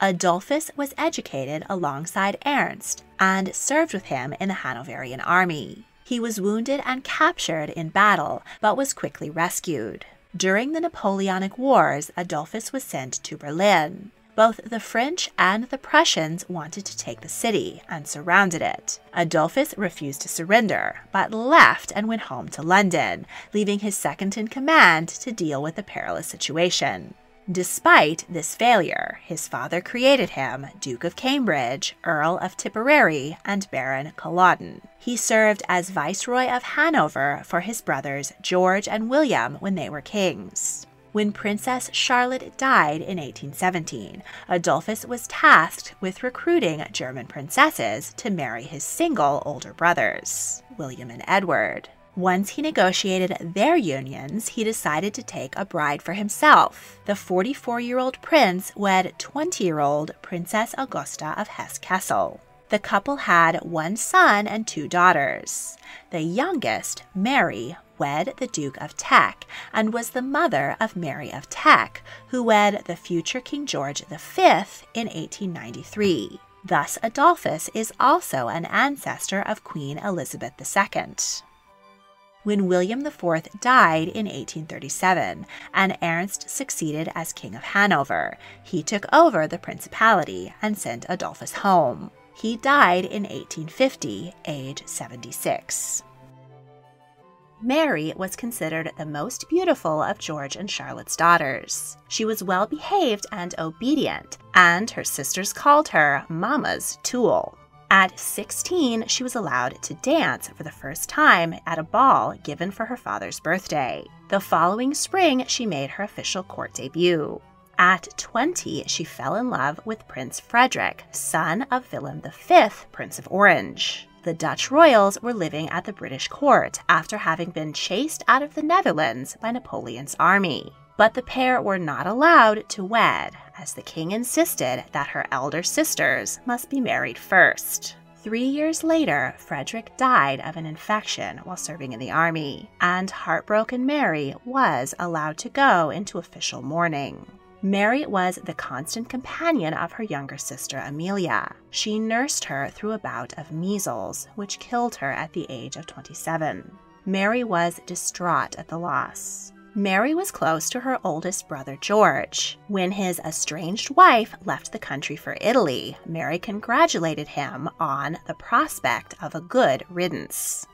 Adolphus was educated alongside Ernst and served with him in the Hanoverian army. He was wounded and captured in battle, but was quickly rescued. During the Napoleonic Wars, Adolphus was sent to Berlin. Both the French and the Prussians wanted to take the city and surrounded it. Adolphus refused to surrender, but left and went home to London, leaving his second in command to deal with the perilous situation. Despite this failure, his father created him Duke of Cambridge, Earl of Tipperary, and Baron Culloden. He served as Viceroy of Hanover for his brothers George and William when they were kings. When Princess Charlotte died in 1817, Adolphus was tasked with recruiting German princesses to marry his single older brothers, William and Edward. Once he negotiated their unions, he decided to take a bride for himself. The 44 year old prince wed 20 year old Princess Augusta of Hesse Cassel. The couple had one son and two daughters. The youngest, Mary, wed the Duke of Teck and was the mother of Mary of Teck, who wed the future King George V in 1893. Thus, Adolphus is also an ancestor of Queen Elizabeth II when William IV died in 1837 and Ernst succeeded as King of Hanover. He took over the principality and sent Adolphus home. He died in 1850, age 76. Mary was considered the most beautiful of George and Charlotte's daughters. She was well behaved and obedient, and her sisters called her Mama's tool. At 16, she was allowed to dance for the first time at a ball given for her father's birthday. The following spring, she made her official court debut. At 20, she fell in love with Prince Frederick, son of Willem V, Prince of Orange. The Dutch royals were living at the British court after having been chased out of the Netherlands by Napoleon's army. But the pair were not allowed to wed, as the king insisted that her elder sisters must be married first. Three years later, Frederick died of an infection while serving in the army, and heartbroken Mary was allowed to go into official mourning. Mary was the constant companion of her younger sister Amelia. She nursed her through a bout of measles, which killed her at the age of 27. Mary was distraught at the loss. Mary was close to her oldest brother George. When his estranged wife left the country for Italy, Mary congratulated him on the prospect of a good riddance.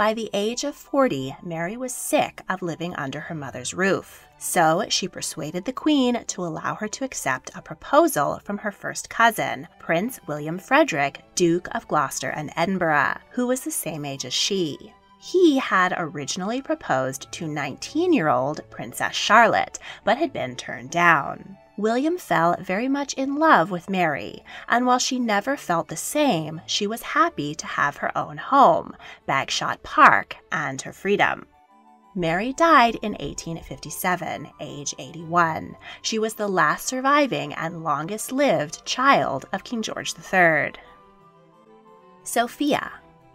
By the age of 40, Mary was sick of living under her mother's roof. So she persuaded the Queen to allow her to accept a proposal from her first cousin, Prince William Frederick, Duke of Gloucester and Edinburgh, who was the same age as she. He had originally proposed to 19 year old Princess Charlotte, but had been turned down. William fell very much in love with Mary, and while she never felt the same, she was happy to have her own home, Bagshot Park, and her freedom. Mary died in 1857, age 81. She was the last surviving and longest lived child of King George III. Sophia.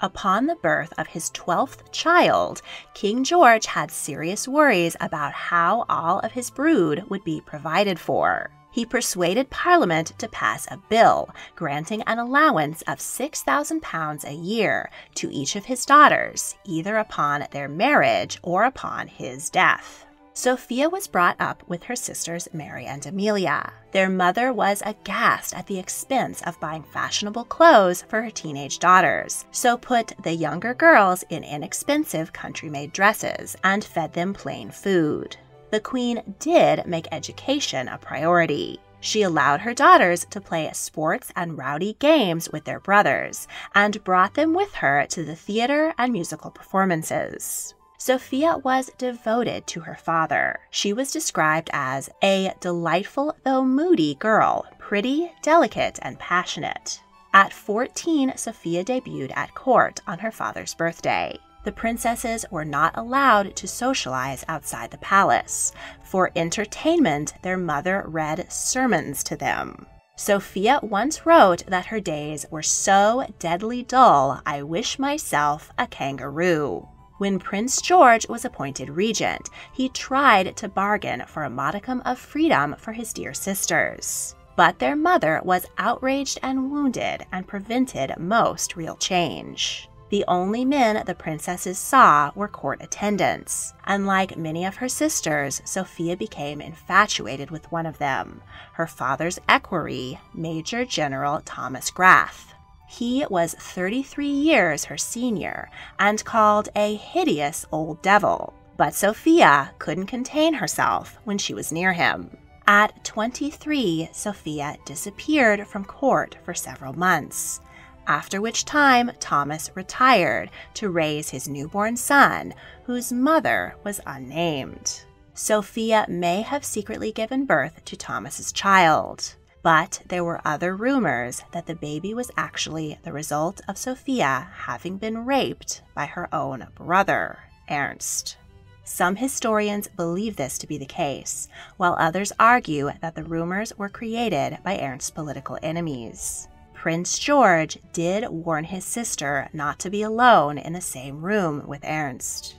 Upon the birth of his 12th child, King George had serious worries about how all of his brood would be provided for he persuaded Parliament to pass a bill granting an allowance of £6,000 a year to each of his daughters, either upon their marriage or upon his death. Sophia was brought up with her sisters Mary and Amelia. Their mother was aghast at the expense of buying fashionable clothes for her teenage daughters, so put the younger girls in inexpensive country made dresses and fed them plain food the Queen did make education a priority. She allowed her daughters to play sports and rowdy games with their brothers and brought them with her to the theater and musical performances. Sophia was devoted to her father. She was described as a delightful though moody girl, pretty, delicate, and passionate. At 14, Sophia debuted at court on her father's birthday the princesses were not allowed to socialize outside the palace. For entertainment, their mother read sermons to them. Sophia once wrote that her days were so deadly dull, I wish myself a kangaroo. When Prince George was appointed regent, he tried to bargain for a modicum of freedom for his dear sisters. But their mother was outraged and wounded and prevented most real change. The only men the princesses saw were court attendants. Unlike many of her sisters, Sophia became infatuated with one of them, her father's equerry, Major General Thomas Garth. He was 33 years her senior and called a hideous old devil. But Sophia couldn't contain herself when she was near him. At 23, Sophia disappeared from court for several months after which time Thomas retired to raise his newborn son, whose mother was unnamed. Sophia may have secretly given birth to Thomas's child, but there were other rumors that the baby was actually the result of Sophia having been raped by her own brother, Ernst. Some historians believe this to be the case, while others argue that the rumors were created by Ernst's political enemies. Prince George did warn his sister not to be alone in the same room with Ernst.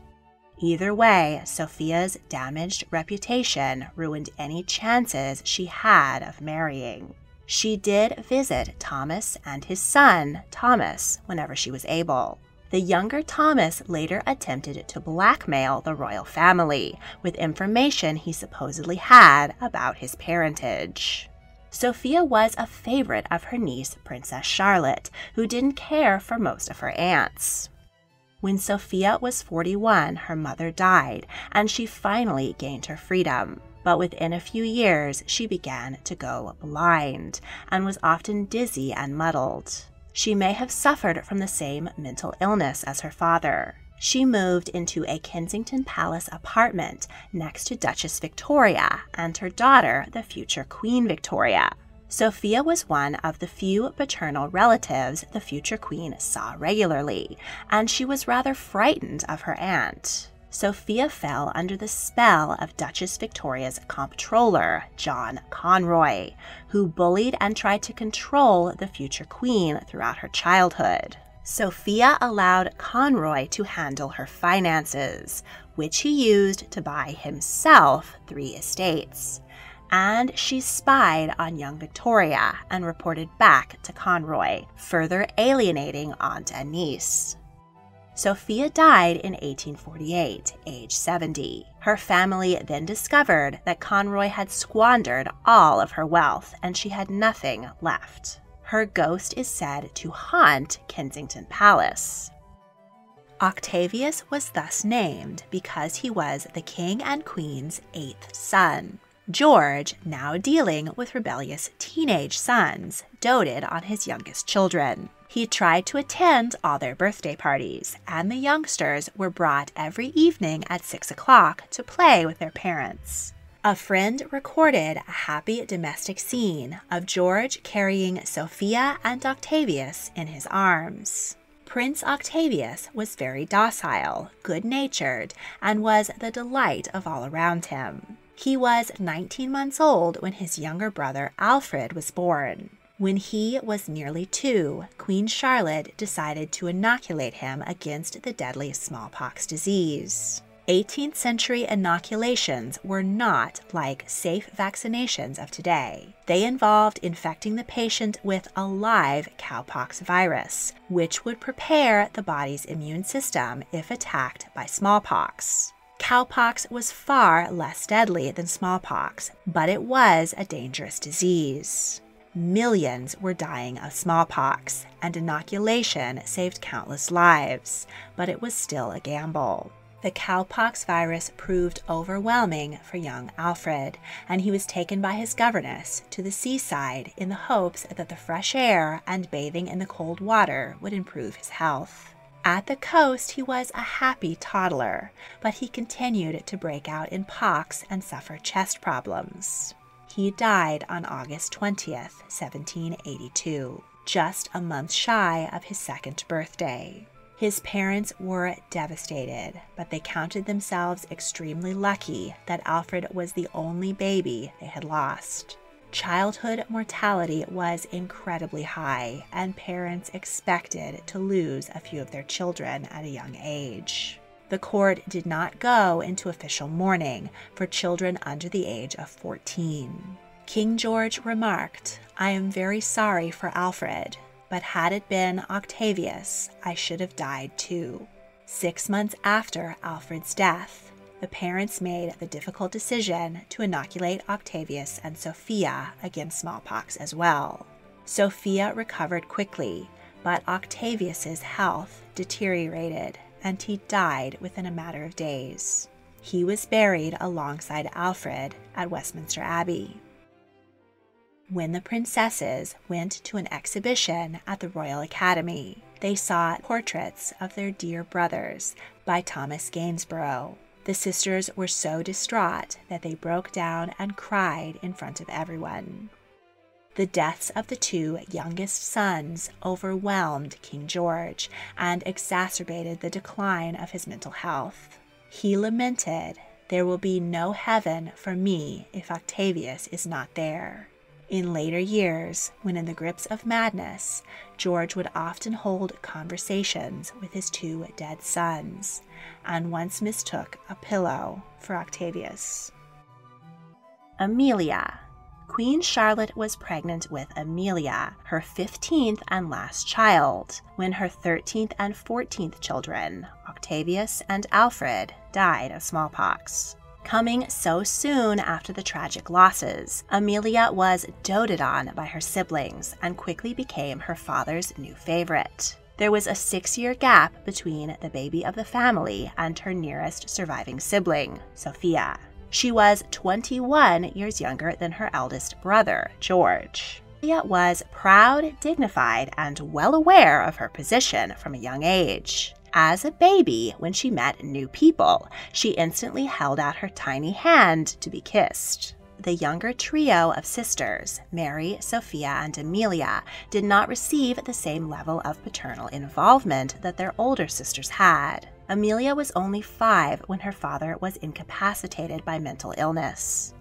Either way, Sophia's damaged reputation ruined any chances she had of marrying. She did visit Thomas and his son, Thomas, whenever she was able. The younger Thomas later attempted to blackmail the royal family with information he supposedly had about his parentage. Sophia was a favorite of her niece, Princess Charlotte, who didn't care for most of her aunts. When Sophia was 41, her mother died, and she finally gained her freedom. But within a few years, she began to go blind and was often dizzy and muddled. She may have suffered from the same mental illness as her father she moved into a Kensington Palace apartment next to Duchess Victoria and her daughter, the future Queen Victoria. Sophia was one of the few paternal relatives the future queen saw regularly, and she was rather frightened of her aunt. Sophia fell under the spell of Duchess Victoria's comptroller, John Conroy, who bullied and tried to control the future queen throughout her childhood. Sophia allowed Conroy to handle her finances, which he used to buy himself three estates. And she spied on young Victoria and reported back to Conroy, further alienating aunt and niece. Sophia died in 1848, age 70. Her family then discovered that Conroy had squandered all of her wealth and she had nothing left. Her ghost is said to haunt Kensington Palace. Octavius was thus named because he was the king and queen's eighth son. George, now dealing with rebellious teenage sons, doted on his youngest children. He tried to attend all their birthday parties, and the youngsters were brought every evening at six o'clock to play with their parents. A friend recorded a happy domestic scene of George carrying Sophia and Octavius in his arms. Prince Octavius was very docile, good natured, and was the delight of all around him. He was 19 months old when his younger brother Alfred was born. When he was nearly two, Queen Charlotte decided to inoculate him against the deadly smallpox disease. 18th century inoculations were not like safe vaccinations of today. They involved infecting the patient with a live cowpox virus, which would prepare the body's immune system if attacked by smallpox. Cowpox was far less deadly than smallpox, but it was a dangerous disease. Millions were dying of smallpox, and inoculation saved countless lives, but it was still a gamble. The cowpox virus proved overwhelming for young Alfred, and he was taken by his governess to the seaside in the hopes that the fresh air and bathing in the cold water would improve his health. At the coast, he was a happy toddler, but he continued to break out in pox and suffer chest problems. He died on August 20th, 1782, just a month shy of his second birthday. His parents were devastated, but they counted themselves extremely lucky that Alfred was the only baby they had lost. Childhood mortality was incredibly high, and parents expected to lose a few of their children at a young age. The court did not go into official mourning for children under the age of 14. King George remarked, I am very sorry for Alfred, but had it been Octavius, I should have died too. Six months after Alfred's death, the parents made the difficult decision to inoculate Octavius and Sophia against smallpox as well. Sophia recovered quickly, but Octavius's health deteriorated and he died within a matter of days. He was buried alongside Alfred at Westminster Abbey. When the princesses went to an exhibition at the Royal Academy, they saw portraits of their dear brothers by Thomas Gainsborough. The sisters were so distraught that they broke down and cried in front of everyone. The deaths of the two youngest sons overwhelmed King George and exacerbated the decline of his mental health. He lamented, There will be no heaven for me if Octavius is not there. In later years, when in the grips of madness, George would often hold conversations with his two dead sons, and once mistook a pillow for Octavius. Amelia. Queen Charlotte was pregnant with Amelia, her 15th and last child, when her 13th and 14th children, Octavius and Alfred, died of smallpox. Coming so soon after the tragic losses, Amelia was doted on by her siblings and quickly became her father's new favorite. There was a six year gap between the baby of the family and her nearest surviving sibling, Sophia. She was 21 years younger than her eldest brother, George. Sophia was proud, dignified, and well aware of her position from a young age. As a baby, when she met new people, she instantly held out her tiny hand to be kissed. The younger trio of sisters, Mary, Sophia, and Amelia, did not receive the same level of paternal involvement that their older sisters had. Amelia was only five when her father was incapacitated by mental illness.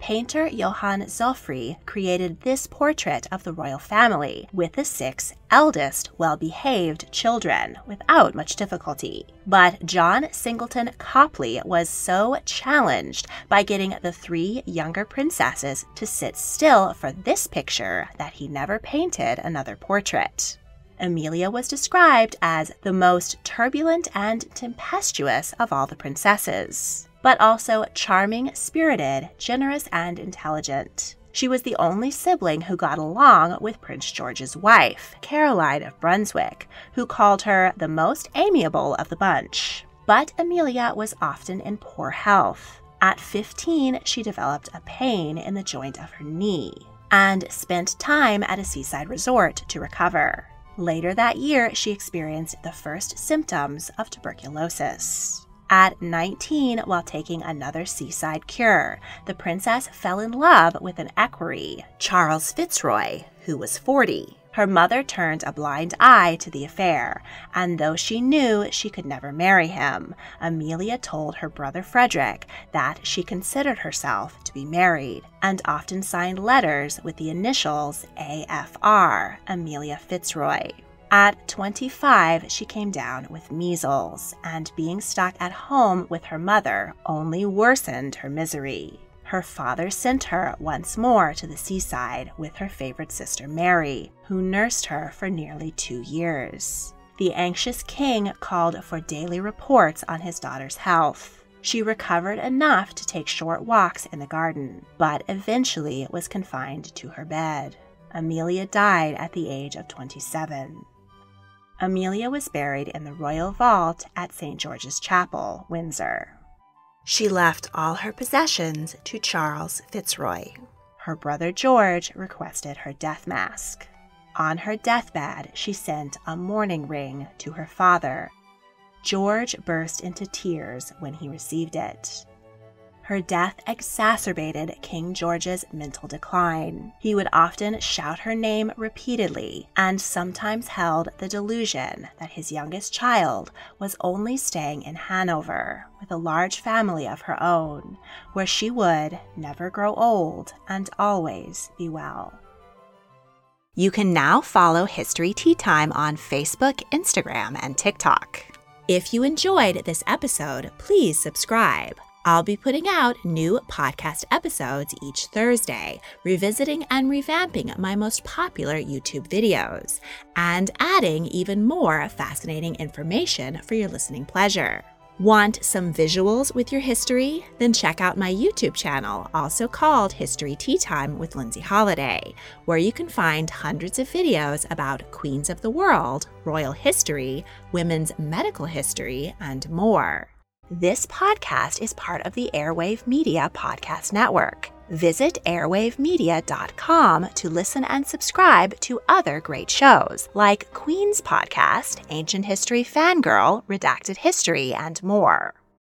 Painter Johann Zoffany created this portrait of the royal family with the six eldest well behaved children without much difficulty. But John Singleton Copley was so challenged by getting the three younger princesses to sit still for this picture that he never painted another portrait. Amelia was described as the most turbulent and tempestuous of all the princesses, but also charming, spirited, generous, and intelligent. She was the only sibling who got along with Prince George's wife, Caroline of Brunswick, who called her the most amiable of the bunch. But Amelia was often in poor health. At 15, she developed a pain in the joint of her knee and spent time at a seaside resort to recover. Later that year, she experienced the first symptoms of tuberculosis. At 19, while taking another seaside cure, the princess fell in love with an equerry, Charles Fitzroy, who was 40. Her mother turned a blind eye to the affair, and though she knew she could never marry him, Amelia told her brother Frederick that she considered herself to be married, and often signed letters with the initials AFR, Amelia Fitzroy. At 25, she came down with measles, and being stuck at home with her mother only worsened her misery her father sent her once more to the seaside with her favorite sister Mary, who nursed her for nearly two years. The anxious king called for daily reports on his daughter's health. She recovered enough to take short walks in the garden, but eventually was confined to her bed. Amelia died at the age of 27. Amelia was buried in the royal vault at St. George's Chapel, Windsor. She left all her possessions to Charles Fitzroy. Her brother George requested her death mask. On her deathbed, she sent a mourning ring to her father. George burst into tears when he received it. Her death exacerbated King George's mental decline. He would often shout her name repeatedly and sometimes held the delusion that his youngest child was only staying in Hanover with a large family of her own, where she would never grow old and always be well. You can now follow History Tea Time on Facebook, Instagram, and TikTok. If you enjoyed this episode, please subscribe. I'll be putting out new podcast episodes each Thursday, revisiting and revamping my most popular YouTube videos, and adding even more fascinating information for your listening pleasure. Want some visuals with your history? Then check out my YouTube channel, also called History Tea Time with Lindsay Holiday, where you can find hundreds of videos about queens of the world, royal history, women's medical history, and more. This podcast is part of the Airwave Media Podcast Network. Visit airwavemedia.com to listen and subscribe to other great shows like Queen's Podcast, Ancient History Fangirl, Redacted History, and more.